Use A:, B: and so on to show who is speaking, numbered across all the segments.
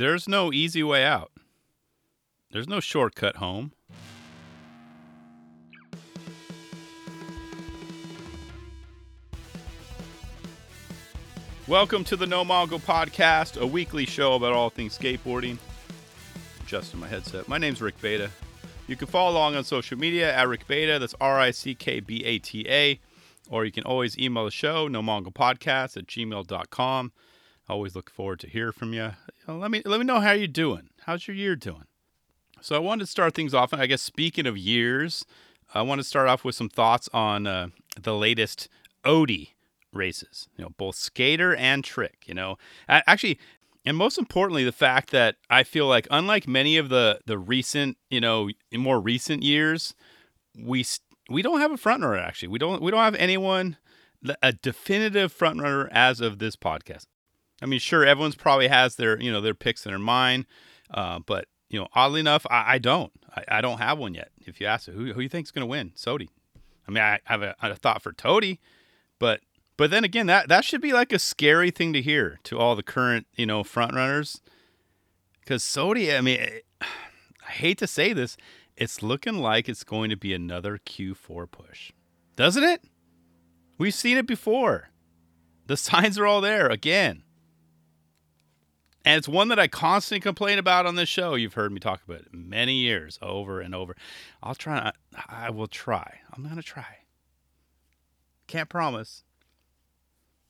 A: There's no easy way out. There's no shortcut home. Welcome to the No Mongo Podcast, a weekly show about all things skateboarding. Adjusting my headset. My name's Rick Bata. You can follow along on social media at Rick Bata. That's R I C K B A T A. Or you can always email the show, no mongo podcast at gmail.com. Always look forward to hear from you. Let me let me know how you're doing. How's your year doing? So I wanted to start things off. I guess speaking of years, I want to start off with some thoughts on uh, the latest Odie races. You know, both skater and trick. You know, actually, and most importantly, the fact that I feel like, unlike many of the the recent, you know, more recent years, we we don't have a front runner. Actually, we don't we don't have anyone a definitive front runner as of this podcast. I mean, sure, everyone's probably has their you know their picks in their mind, uh, but you know, oddly enough, I, I don't. I, I, don't have one yet. If you ask who who you think's going to win, SOTY. I mean, I have a, a thought for TOTY, but but then again, that that should be like a scary thing to hear to all the current you know front runners, because SOTY. I mean, I hate to say this, it's looking like it's going to be another Q4 push, doesn't it? We've seen it before. The signs are all there again. And it's one that I constantly complain about on this show. You've heard me talk about it many years, over and over. I'll try. I will try. I'm going to try. Can't promise.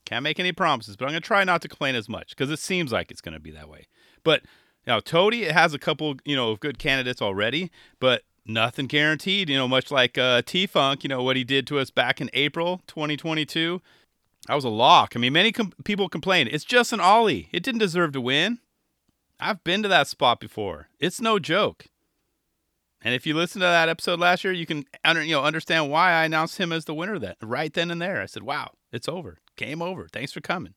A: Can't make any promises, but I'm going to try not to complain as much because it seems like it's going to be that way. But now TOTY has a couple, you know, of good candidates already, but nothing guaranteed. You know, much like uh, T Funk, you know what he did to us back in April 2022. That was a lock. I mean, many com- people complain it's just an ollie. It didn't deserve to win. I've been to that spot before. It's no joke. And if you listen to that episode last year, you can under, you know understand why I announced him as the winner that right then and there. I said, "Wow, it's over. Game over. Thanks for coming."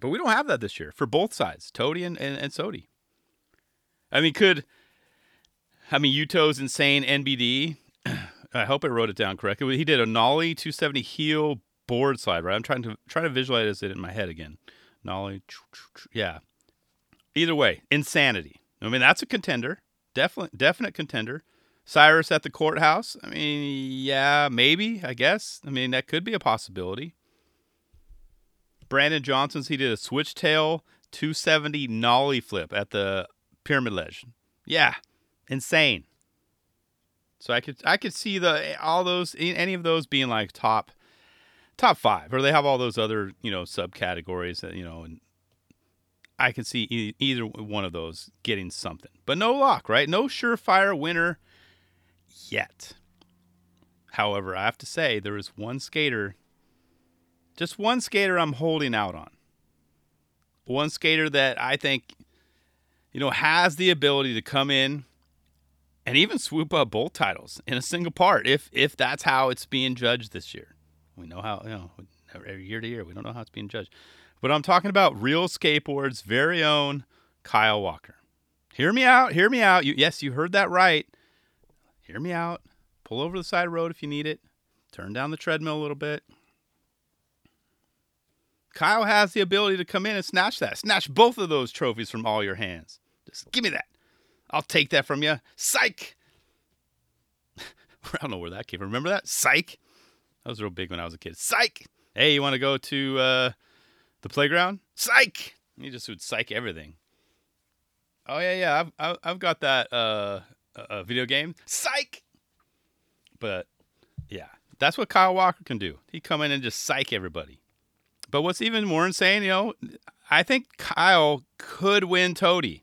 A: But we don't have that this year for both sides, TOTY and, and, and SOTY. I mean, could I mean Yuto's insane NBD I hope I wrote it down correctly. He did a nollie 270 heel board slide, right? I'm trying to try to visualize it in my head again. Nollie, yeah. Either way, insanity. I mean, that's a contender, definite, definite contender. Cyrus at the courthouse. I mean, yeah, maybe. I guess. I mean, that could be a possibility. Brandon Johnson's he did a switchtail 270 nollie flip at the pyramid ledge. Yeah, insane. So I could I could see the eh, all those any of those being like top top five, or they have all those other you know subcategories that you know, and I can see e- either one of those getting something, but no lock, right? No surefire winner yet. However, I have to say there is one skater, just one skater I'm holding out on. One skater that I think, you know, has the ability to come in and even swoop up both titles in a single part if if that's how it's being judged this year. We know how you know every year to year we don't know how it's being judged, but I'm talking about real skateboards' very own Kyle Walker. Hear me out. Hear me out. You, yes, you heard that right. Hear me out. Pull over the side road if you need it. Turn down the treadmill a little bit. Kyle has the ability to come in and snatch that. Snatch both of those trophies from all your hands. Just give me that. I'll take that from you. Psych. I don't know where that came from. Remember that? Psych. That was real big when I was a kid. Psych. Hey, you want to go to uh, the playground? Psych. You just would psych everything. Oh yeah, yeah. I've I've got that uh, uh, video game. Psych. But yeah, that's what Kyle Walker can do. He come in and just psych everybody. But what's even more insane, you know, I think Kyle could win TOTY.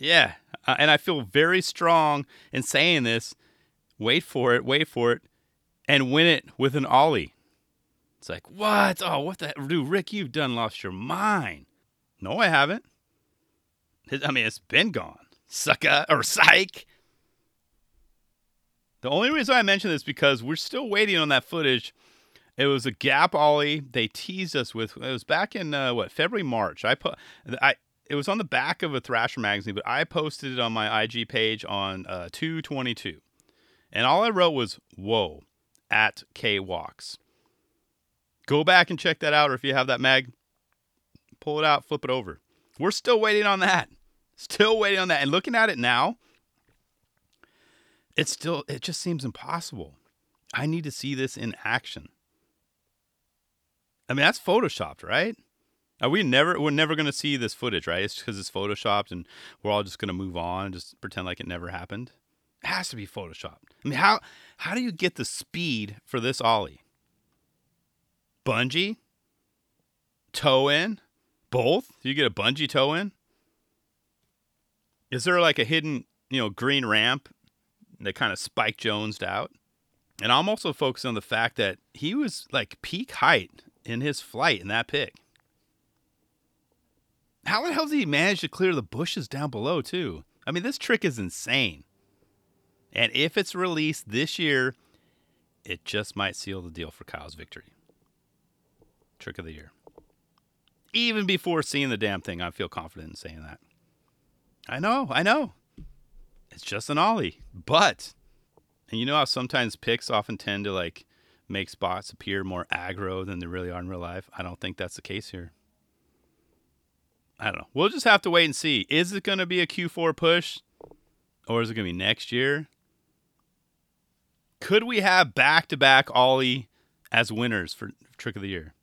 A: Yeah, uh, and I feel very strong in saying this. Wait for it, wait for it, and win it with an ollie. It's like, what? Oh, what the dude, Rick, you've done lost your mind. No, I haven't. I mean, it's been gone. Sucka or psych. The only reason I mention this because we're still waiting on that footage. It was a gap ollie they teased us with. It was back in uh, what February, March. I put I it was on the back of a Thrasher magazine, but I posted it on my IG page on uh, 222. And all I wrote was, whoa, at K Walks. Go back and check that out, or if you have that mag, pull it out, flip it over. We're still waiting on that. Still waiting on that. And looking at it now, it's still it just seems impossible. I need to see this in action. I mean, that's photoshopped, right? Are we never we're never to see this footage, right? It's because it's photoshopped and we're all just to move on and just pretend like it never happened. It has to be photoshopped. I mean, how how do you get the speed for this ollie? Bungee? Toe in? Both? Do you get a bungee toe in? Is there like a hidden, you know, green ramp that kind of Spike Jonesed out? And I'm also focused on the fact that he was like peak height in his flight in that pic. How the hell did he manage to clear the bushes down below, too? I mean, this trick is insane. And if it's released this year, it just might seal the deal for Kyle's victory. Trick of the year. Even before seeing the damn thing, I feel confident in saying that. I know, I know. It's just an ollie. But, and you know how sometimes pics often tend to like make spots appear more aggro than they really are in real life? I don't think that's the case here. I don't know. We'll just have to wait and see. Is it going to be a Q4 push or is it going to be next year? Could we have back to back Ollie as winners for Trick of the Year?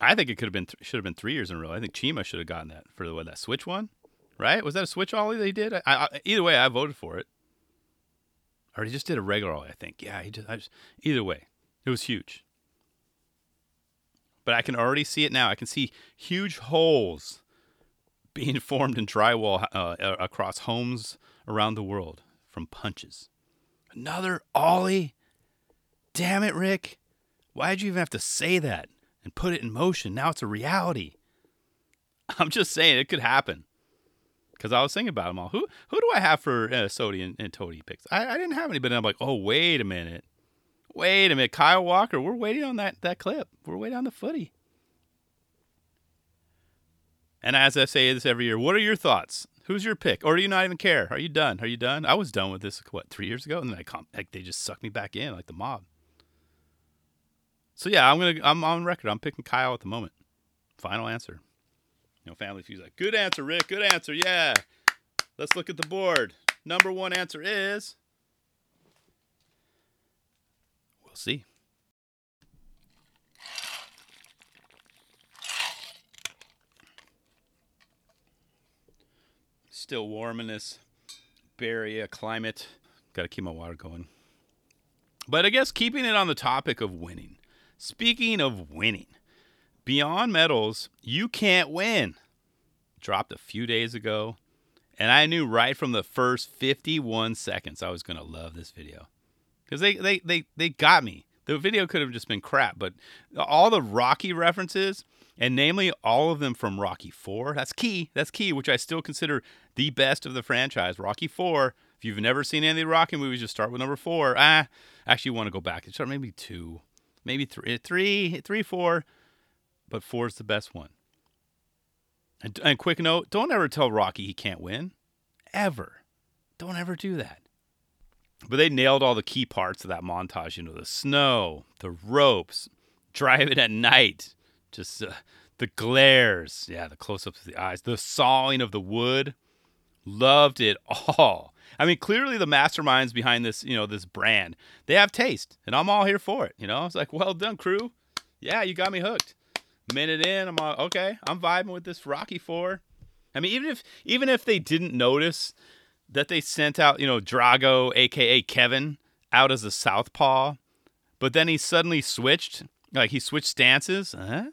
A: I think it could have been th- should have been three years in a row. I think Chima should have gotten that for the, what that switch one, right? Was that a switch ollie they did? I, I, either way, I voted for it. Or he just did a regular ollie. I think. Yeah, he just, just either way, it was huge. But I can already see it now. I can see huge holes being formed in drywall uh, across homes around the world from punches. Another ollie. Damn it, Rick. Why'd you even have to say that? and put it in motion. Now it's a reality. I'm just saying it could happen. Because I was thinking about them all. Who who do I have for uh, SOTY and, and TOTY picks? I, I didn't have any, but I'm like, oh wait a minute, wait a minute, Kyle Walker. We're waiting on that that clip. We're waiting on the footy. And as I say this every year, what are your thoughts? Who's your pick, or do you not even care? Are you done? Are you done? I was done with this what three years ago, and then I like they just sucked me back in like the mob. So yeah, I'm gonna I'm on record. I'm picking Kyle at the moment. Final answer. You know, Family Feud's like, good answer, Rick. Good answer. Yeah. Let's look at the board. Number one answer is. We'll see. Still warm in this Area climate. Got to keep my water going. But I guess keeping it on the topic of winning. Speaking of winning, Beyond Medals, you can't win. Dropped a few days ago, and I knew right from the first 51 seconds I was going to love this video. Because they, they, they, they got me. The video could have just been crap, but all the Rocky references, and namely all of them from Rocky 4, that's key. That's key, which I still consider the best of the franchise. Rocky 4. If you've never seen any of the Rocky movies, just start with number 4. Ah, actually, want to go back start maybe 2 maybe three, three, three, four, but four is the best one. And, and quick note: don't ever tell Rocky he can't win, ever. Don't ever do that. But they nailed all the key parts of that montage. You know, the snow, the ropes, driving at night, just uh, the glares. Yeah, the close-ups of the eyes, the sawing of the wood. Loved it all. I mean, clearly the masterminds behind this, you know, this brand, they have taste, and I'm all here for it. You know, it's like, well done, crew. Yeah, you got me hooked. Minute in, I'm all, okay. I'm vibing with this Rocky Four. I mean, even if even if they didn't notice that they sent out, you know, Drago, aka Kevin, out as a southpaw, but then he suddenly switched, like he switched stances, huh?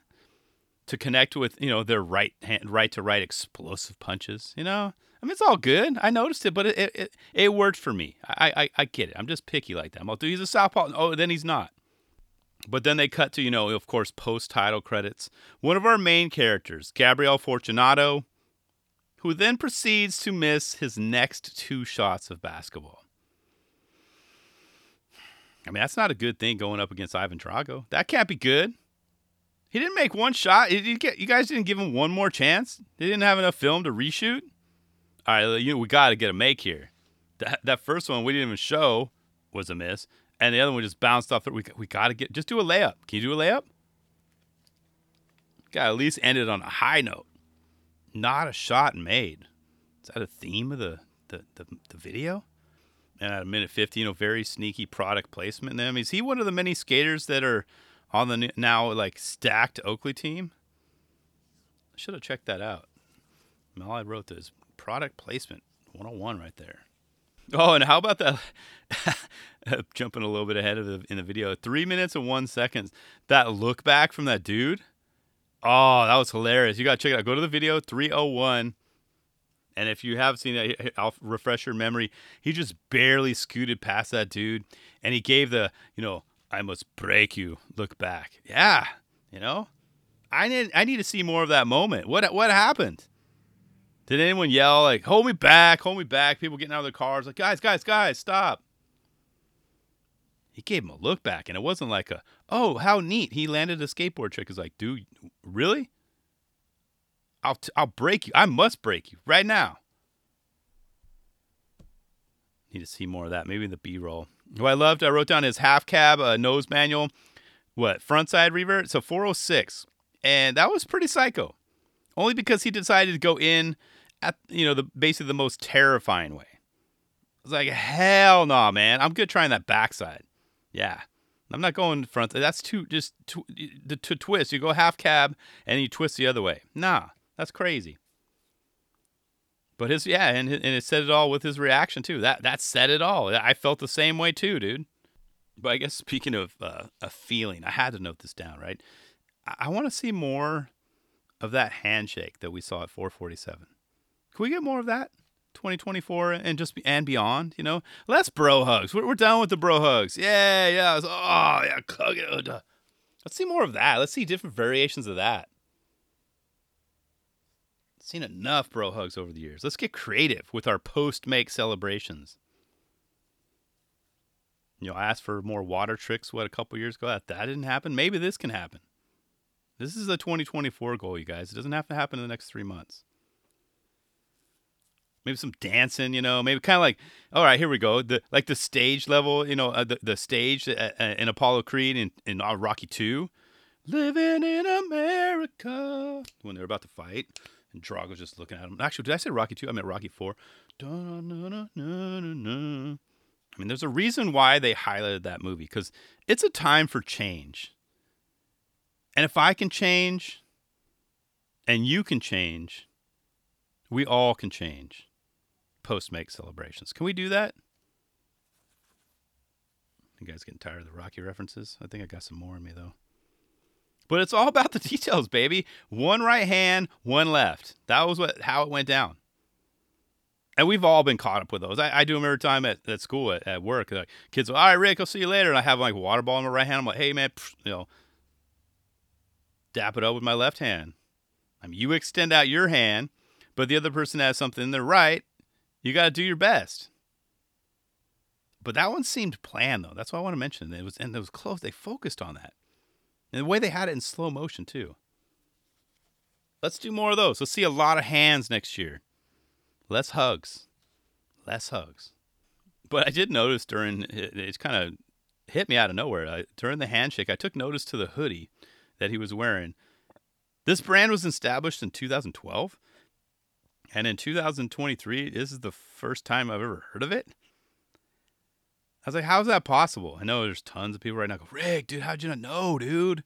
A: To connect with, you know, their right hand, right to right explosive punches. You know, I mean, it's all good. I noticed it, but it it, it worked for me. I, I I get it. I'm just picky like that. I'm like, he's a southpaw. Oh, then he's not. But then they cut to, you know, of course, post title credits. One of our main characters, Gabriel Fortunato, who then proceeds to miss his next two shots of basketball. I mean, that's not a good thing going up against Ivan Drago. That can't be good. He didn't make one shot. You guys didn't give him one more chance. They didn't have enough film to reshoot all right, you know, we got to get a make here. That that first one we didn't even show was a miss, and the other one just bounced off. We we got to get just do a layup. Can you do a layup? Got at least ended on a high note. Not a shot made. Is that a theme of the the, the, the video? And at a minute 50, you know, very sneaky product placement. I mean, is he one of the many skaters that are on the now like stacked Oakley team? I should have checked that out. All I wrote this product placement 101 right there. Oh, and how about that? Jumping a little bit ahead of the in the video, three minutes and one seconds. That look back from that dude. Oh, that was hilarious. You got to check it out. Go to the video 301. And if you have seen it, I'll refresh your memory. He just barely scooted past that dude, and he gave the, you know, I must break you look back. Yeah, you know, I need I need to see more of that moment. What what happened? Did anyone yell like "Hold me back, hold me back"? People getting out of their cars like, "Guys, guys, guys, stop!" He gave him a look back, and it wasn't like a "Oh, how neat!" He landed a skateboard trick. Is like, dude, really? I'll t- I'll break you. I must break you right now. Need to see more of that. Maybe the B roll. Who I loved, I wrote down his half cab uh, nose manual. What front side revert? So 406, and that was pretty psycho. Only because he decided to go in at you know the basically the most terrifying way. I was like, hell no, nah, man. I'm good trying that backside. Yeah. I'm not going front. That's too just to, to, twist. You go half cab and you twist the other way. Nah, that's crazy. But his yeah, and and it said it all with his reaction too. That that said it all. I felt the same way too, dude. But I guess speaking of uh, a feeling, I had to note this down, right? I, I want to see more of that handshake that we saw at 447. Can we get more of that? 2024 and just and beyond, you know, less bro hugs. We're, we're done with the bro hugs. Yeah, yeah. Was, oh, yeah. Let's see more of that. Let's see different variations of that. Seen enough bro hugs over the years. Let's get creative with our post make celebrations. You know, I asked for more water tricks, what, a couple years ago? That, that didn't happen. Maybe this can happen. This is a 2024 goal, you guys. It doesn't have to happen in the next three months. Maybe some dancing, you know. Maybe kind of like, all right, here we go. The like the stage level, you know, uh, the the stage uh, uh in Apollo Creed in in uh, Rocky Two, living in America when they're about to fight, and Drago's just looking at him. Actually, did I say Rocky Two? I meant Rocky Four. I mean, there's a reason why they highlighted that movie because it's a time for change. And if I can change and you can change, we all can change post make celebrations. Can we do that? You guys getting tired of the Rocky references? I think I got some more in me though. But it's all about the details, baby. One right hand, one left. That was what how it went down. And we've all been caught up with those. I, I do them every time at, at school, at, at work. Like, kids, all right, Rick, I'll see you later. And I have like a water ball in my right hand. I'm like, hey, man, you know, dap it up with my left hand. I mean, you extend out your hand, but the other person has something in their right. You got to do your best. But that one seemed planned, though. That's why I want to mention it. was and it was close. They focused on that, and the way they had it in slow motion too. Let's do more of those. Let's see a lot of hands next year. Less hugs, less hugs. But I did notice during it, it kind of hit me out of nowhere. I, during the handshake, I took notice to the hoodie that he was wearing. This brand was established in 2012. And in 2023, this is the first time I've ever heard of it. I was like, how's that possible? I know there's tons of people right now go, Rick, dude, how'd you not know, dude?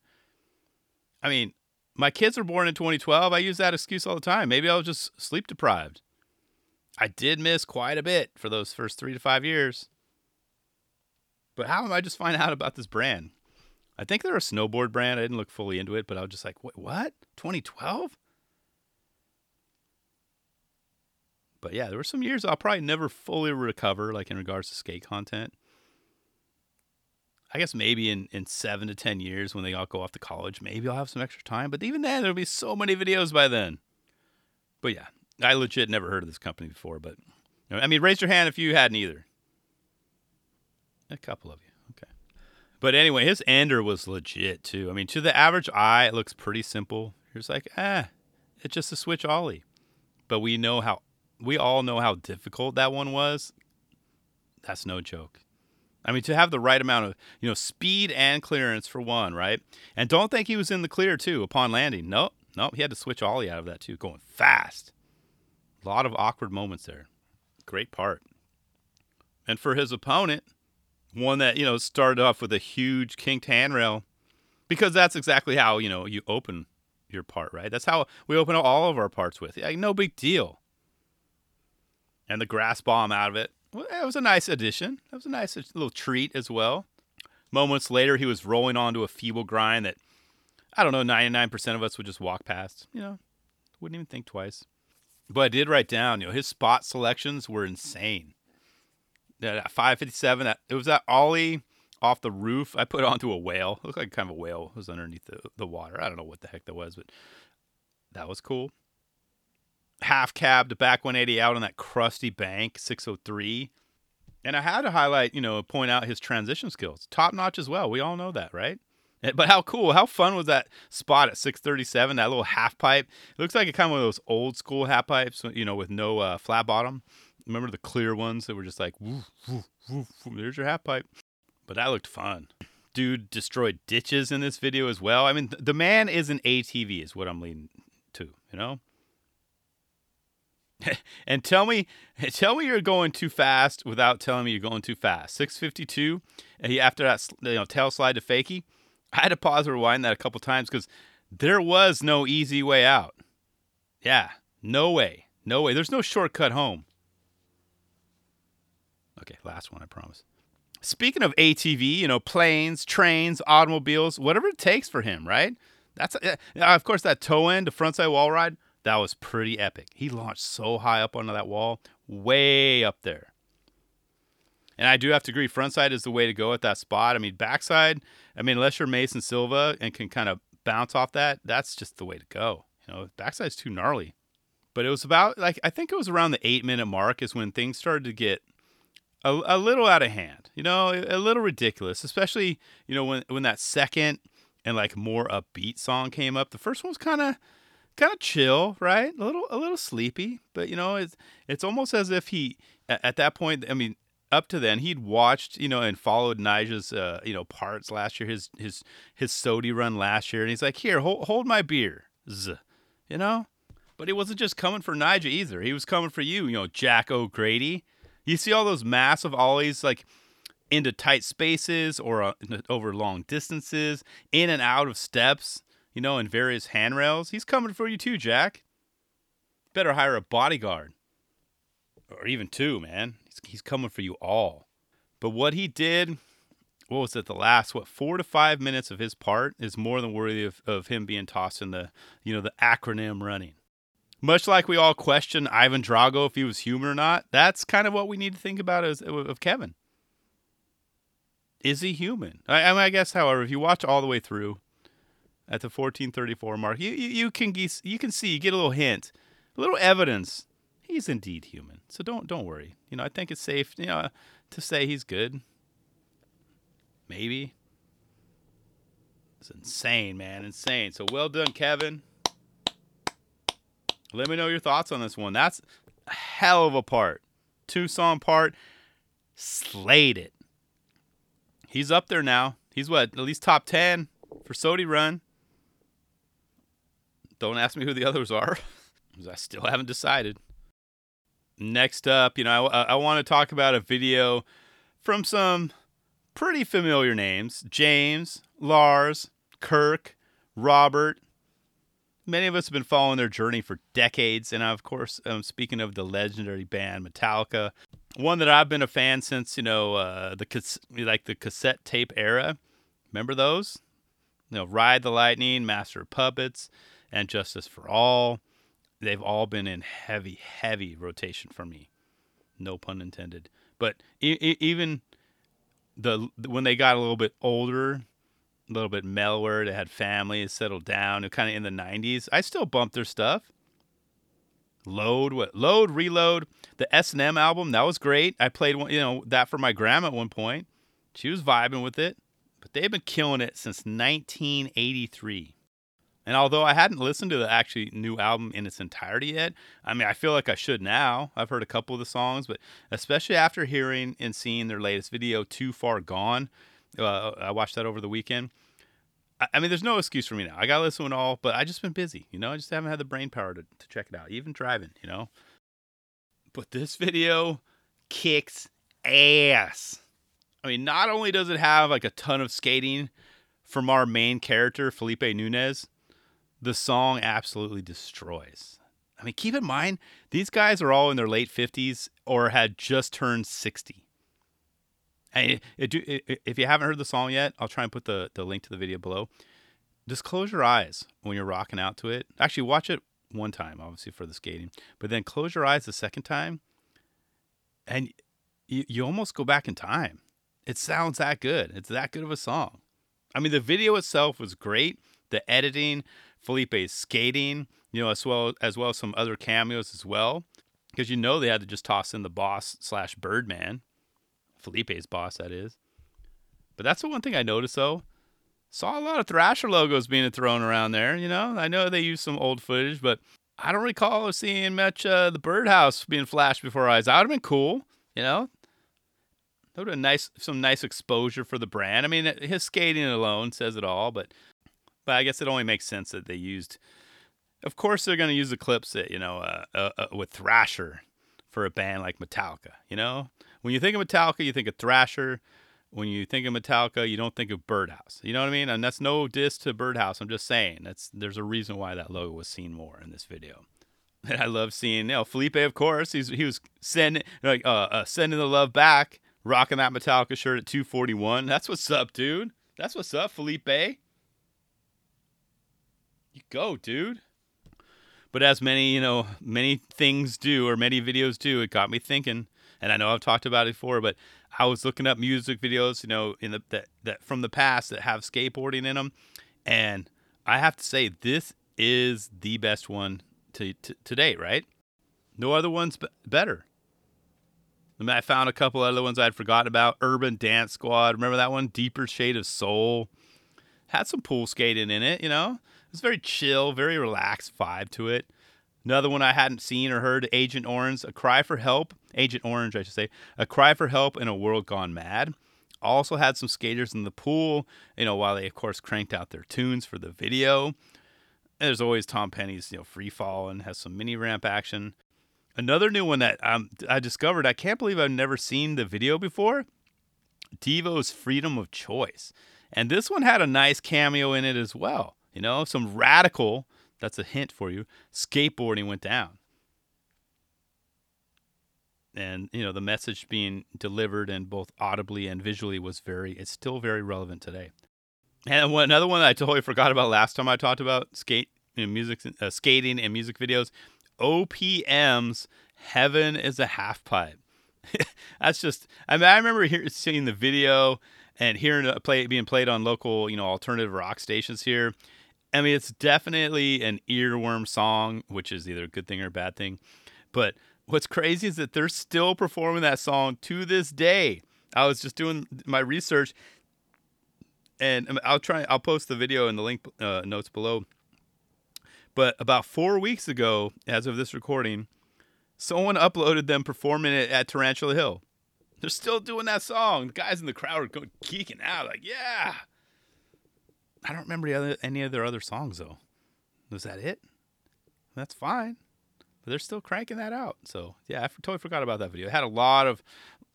A: I mean, my kids were born in 2012. I use that excuse all the time. Maybe I was just sleep deprived. I did miss quite a bit for those first three to five years. But how am I just finding out about this brand? I think they're a snowboard brand. I didn't look fully into it, but I was just like, wait, what? 2012? But yeah, there were some years I'll probably never fully recover, like in regards to skate content. I guess maybe in, in seven to 10 years when they all go off to college, maybe I'll have some extra time. But even then, there'll be so many videos by then. But yeah, I legit never heard of this company before. But I mean, raise your hand if you hadn't either. A couple of you. Okay. But anyway, his ender was legit too. I mean, to the average eye, it looks pretty simple. You're like, ah, it's just a switch ollie. But we know how, we all know how difficult that one was. That's no joke. I mean, to have the right amount of, you know, speed and clearance for one, right? And don't think he was in the clear too upon landing. Nope. Nope, he had to switch Ollie out of that too, going fast. A lot of awkward moments there. Great part. And for his opponent, one that, you know, started off with a huge kinked handrail because that's exactly how, you know, you open your part, right? That's how we open all of our parts with. Like, no big deal. And the grass bomb out of it. Well, it was a nice addition. That was a nice little treat as well. Moments later, he was rolling onto a feeble grind that, I don't know, 99% of us would just walk past. You know, wouldn't even think twice. But I did write down, you know, his spot selections were insane. That 557, that, it was that Ollie off the roof. I put onto a whale. It looked like kind of a whale it was underneath the, the water. I don't know what the heck that was, but that was cool. Half cab to back 180 out on that crusty bank, 603. And I had to highlight, you know, point out his transition skills. Top notch as well. We all know that, right? But how cool, how fun was that spot at 637, that little half pipe? It looks like a kind of one of those old school half pipes, you know, with no uh, flat bottom. Remember the clear ones that were just like, woof, woof, woof, there's your half pipe. But that looked fun. Dude destroyed ditches in this video as well. I mean, the man is an ATV, is what I'm leading to, you know? and tell me, tell me you're going too fast without telling me you're going too fast. 652, after that you know tail slide to fakie, I had to pause and rewind that a couple times because there was no easy way out. Yeah, no way, no way. There's no shortcut home. Okay, last one, I promise. Speaking of ATV, you know, planes, trains, automobiles, whatever it takes for him, right? That's uh, of course that toe end, the frontside wall ride that was pretty epic. He launched so high up onto that wall, way up there. And I do have to agree, frontside is the way to go at that spot. I mean, backside, I mean, unless you're Mason Silva and can kind of bounce off that, that's just the way to go. You know, backside's too gnarly. But it was about like I think it was around the eight minute mark is when things started to get a, a little out of hand. You know, a, a little ridiculous, especially you know when when that second and like more upbeat song came up. The first one was kind of kind of chill, right? A little a little sleepy, but you know, it's it's almost as if he at that point, I mean, up to then he'd watched, you know, and followed Nyjah's uh, you know, parts last year, his his his SOTY run last year, and he's like, "Here, hold hold my beer." You know? But he wasn't just coming for Nyjah either. He was coming for you, you know, Jack O'Grady. You see all those massive ollies like into tight spaces or uh, over long distances, in and out of steps you know, in various handrails. He's coming for you too, Jack. Better hire a bodyguard. Or even two, man. He's, he's coming for you all. But what he did, what was it, the last, what, four to five minutes of his part is more than worthy of, of him being tossed in the, you know, the acronym running. Much like we all question Ivan Drago if he was human or not, that's kind of what we need to think about as, of Kevin. Is he human? I, I, I guess, however, if you watch all the way through, at the 1434 mark. You, you, you can you can see, you get a little hint, a little evidence. He's indeed human. So don't don't worry. You know, I think it's safe, you know, to say he's good. Maybe. It's insane, man, insane. So well done, Kevin. Let me know your thoughts on this one. That's a hell of a part. Two song part. Slayed it. He's up there now. He's what, at least top 10 for SOTY Run. Don't ask me who the others are, because I still haven't decided. Next up, you know, I, I want to talk about a video from some pretty familiar names James, Lars, Kirk, Robert. Many of us have been following their journey for decades, and of course, I'm speaking of the legendary band Metallica, one that I've been a fan since you know uh, the like the cassette tape era. Remember those? You know, Ride the Lightning, Master of Puppets and Justice for All. They've all been in heavy, heavy rotation for me. No pun intended. But e- even the when they got a little bit older, a little bit mellower, they had families, settled down, kind of in the 90s, I still bump their stuff. Load, what? Load, reload. The S and M album that was great. I played one, you know, that for my grandma at one point. She was vibing with it, but they've been killing it since 1983. And although I hadn't listened to the actually new album in its entirety yet, I mean, I feel like I should now. I've heard a couple of the songs, but especially after hearing and seeing their latest video, Too Far Gone, uh, I watched that over the weekend. I, I mean, there's no excuse for me now. I gotta listen to it all, but I just been busy. You know, I just haven't had the brain power to, to check it out, even driving. You know, but this video kicks ass. I mean, not only does it have like a ton of skating from our main character Felipe Nunes, the song absolutely destroys. I mean, keep in mind these guys are all in their late 50s or had just turned 60. And it, it, it, if you haven't heard the song yet, I'll try and put the, the link to the video below. Just close your eyes when you're rocking out to it. Actually, watch it one time, obviously, for the skating, but then close your eyes the second time, and you, you almost go back in time. It sounds that good. It's that good of a song. I mean, the video itself was great. The editing, Felipe's skating, you know, as well as well as some other cameos as well, because you know they had to just toss in the boss slash Birdman Felipe's boss, that is. But that's the one thing I noticed, though. Saw a lot of Thrasher logos being thrown around there. You know, I know they used some old footage, but I don't recall seeing much uh, the birdhouse being flashed before our eyes. That would have been cool. You know, that would have nice, some nice exposure for the brand. I mean, his skating alone says it all, but but I guess it only makes sense that they used. Of course, they're going to use the clips that you know uh, uh, uh, with Thrasher for a band like Metallica. You know, when you think of Metallica, you think of Thrasher. When you think of Metallica, you don't think of Birdhouse. You know what I mean? And that's no diss to Birdhouse. I'm just saying that's there's a reason why that logo was seen more in this video. And I love seeing, you know, Felipe, of course, he's he was sending like uh, uh, sending the love back, rocking that Metallica shirt at 241. That's what's up, dude. That's what's up, Felipe. Go, dude. But as many, you know, many things do or many videos do, it got me thinking and I know I've talked about it before, but I was looking up music videos, you know, in the that, that from the past that have skateboarding in them, and I have to say this is the best one to, to, to date, right? No other one's b- better. I, mean, I found a couple other ones I'd forgotten about. Urban Dance Squad, remember that one? Deeper Shade of Soul. Had some pool skating in it, you know. It's very chill, very relaxed vibe to it. Another one I hadn't seen or heard, Agent Orange, A Cry for Help. Agent Orange, I should say. A Cry for Help in a World Gone Mad. Also had some skaters in the pool, you know, while they, of course, cranked out their tunes for the video. There's always Tom Petty's, you know, Free Fall and has some mini ramp action. Another new one that um, I discovered, I can't believe I've never seen the video before Devo's Freedom of Choice. And this one had a nice cameo in it as well. You know, some radical that's a hint for you. Skateboarding went down. And, you know, the message being delivered and both audibly and visually was very, it's still very relevant today. And one, another one I totally forgot about last time I talked about skate, music, uh, skating and music videos. OPM's Heaven is a Half Pipe. That's just, I mean, I remember hear, seeing the video and hearing it play being played on local, you know, alternative rock stations here. I mean, it's definitely an earworm song, which is either a good thing or a bad thing. But what's crazy is that they're still performing that song to this day. I was just doing my research, and I'll try. I'll post the video in the link uh, notes below. But about four weeks ago, as of this recording, someone uploaded them performing it at Tarantula Hill. They're still doing that song. The guys in the crowd are going geeking out, like, yeah. I don't remember any of their other songs though. Was that it? That's fine, but they're still cranking that out. So yeah, I totally forgot about that video. It had a lot of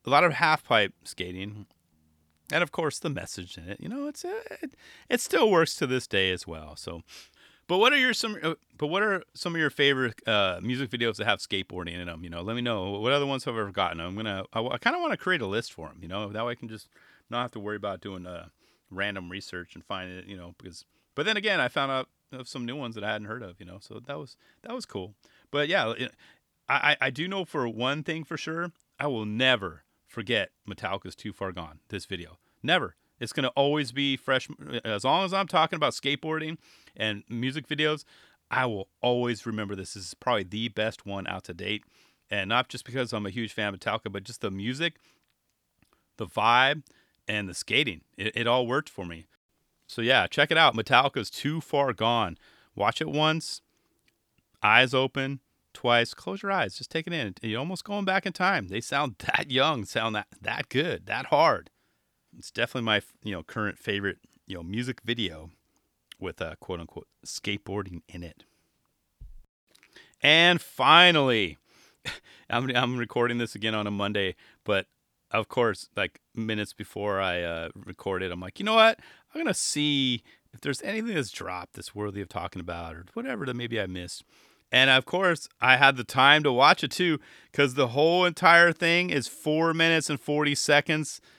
A: a lot of half pipe skating, and of course the message in it. You know, it's it, it still works to this day as well. So. But what are your some? Uh, but what are some of your favorite uh, music videos that have skateboarding in them? You know, let me know what other ones have I gotten. I'm gonna. I, I kind of want to create a list for them. You know, that way I can just not have to worry about doing uh, random research and find it, you know, because but then again, I found out of some new ones that I hadn't heard of, you know, so that was that was cool. But yeah, it, I I do know for one thing for sure, I will never forget Metallica's "Too Far Gone." This video, never. It's gonna always be fresh. Uh, as long as I'm talking about skateboarding and music videos, I will always remember this. this is probably the best one out to date, and not just because I'm a huge fan of Metallica, but just the music, the vibe and the skating. It, it all worked for me. So yeah, check it out. Metallica's Too Far Gone. Watch it once, eyes open, twice. Close your eyes, just take it in. You're almost going back in time. They sound that young, sound that that good, that hard. It's definitely my you know current favorite you know music video with a quote unquote skateboarding in it. And finally, I'm I'm recording this again on a Monday, but of course, like minutes before I uh, recorded, I'm like, you know what? I'm gonna see if there's anything that's dropped that's worthy of talking about, or whatever that maybe I missed. And of course, I had the time to watch it too, because the whole entire thing is four minutes and 40 seconds.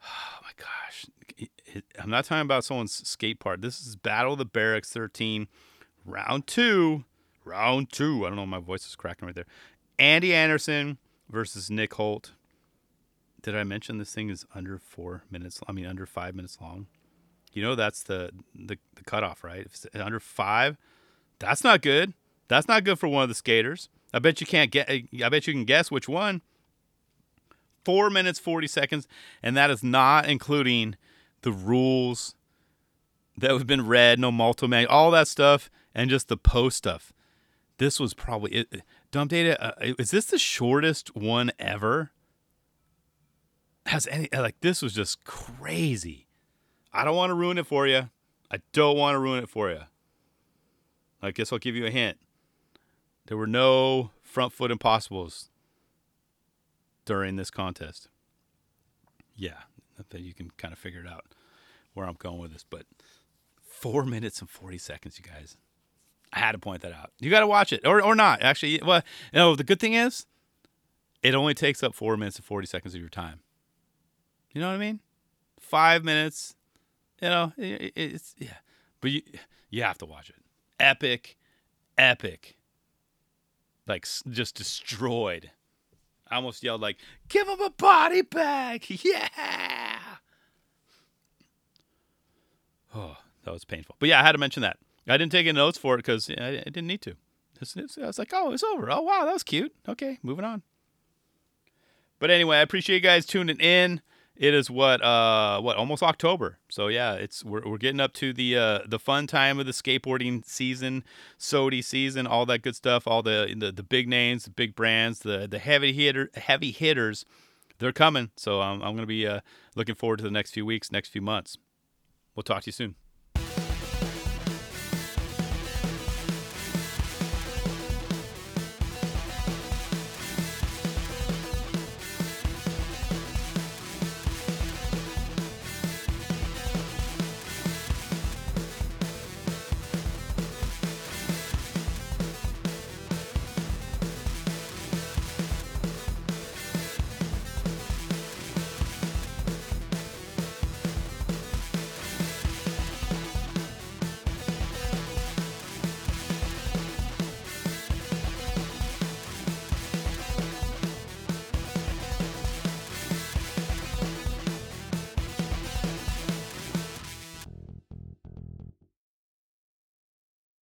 A: Oh my gosh. I'm not talking about someone's skate part. This is Battle of the Berrics 13, round two. Round two. I don't know. My voice is cracking right there. Andy Anderson versus Nick Holt. Did I mention this thing is under four minutes? I mean, under five minutes long. You know that's the the, the cutoff, right? If it's under five, that's not good. That's not good for one of the skaters. I bet you can't get. I bet you can guess which one. Four minutes forty seconds, and that is not including the rules that have been read, no multi man, all that stuff, and just the post stuff. This was probably it, dumb data. Uh, is this the shortest one ever? Has any uh, like this was just crazy. I don't want to ruin it for you. I don't want to ruin it for you. I guess I'll give you a hint. There were no front foot impossibles during this contest. Yeah, that you can kind of figure it out where I'm going with this, but four minutes and 40 seconds, you guys. I had to point that out. You got to watch it or, or not. Actually, well, you know, the good thing is it only takes up four minutes and 40 seconds of your time. You know what I mean? Five minutes, you know, it, it's, yeah, but you, you have to watch it. Epic, epic. Like, just destroyed. I almost yelled, like, give him a body bag. Yeah. Oh, that was painful. But yeah, I had to mention that. I didn't take any notes for it because I, didn't need to. I was like, oh, it's over. Oh, wow, that was cute. Okay, moving on. But anyway, I appreciate you guys tuning in. It is what uh what almost October. So yeah, it's we're, we're getting up to the uh the fun time of the skateboarding season, SOTY season, all that good stuff, all the the, the big names, the big brands, the the heavy hitter heavy hitters, they're coming. So I'm I'm going to be uh looking forward to the next few weeks, next few months. We'll talk to you soon.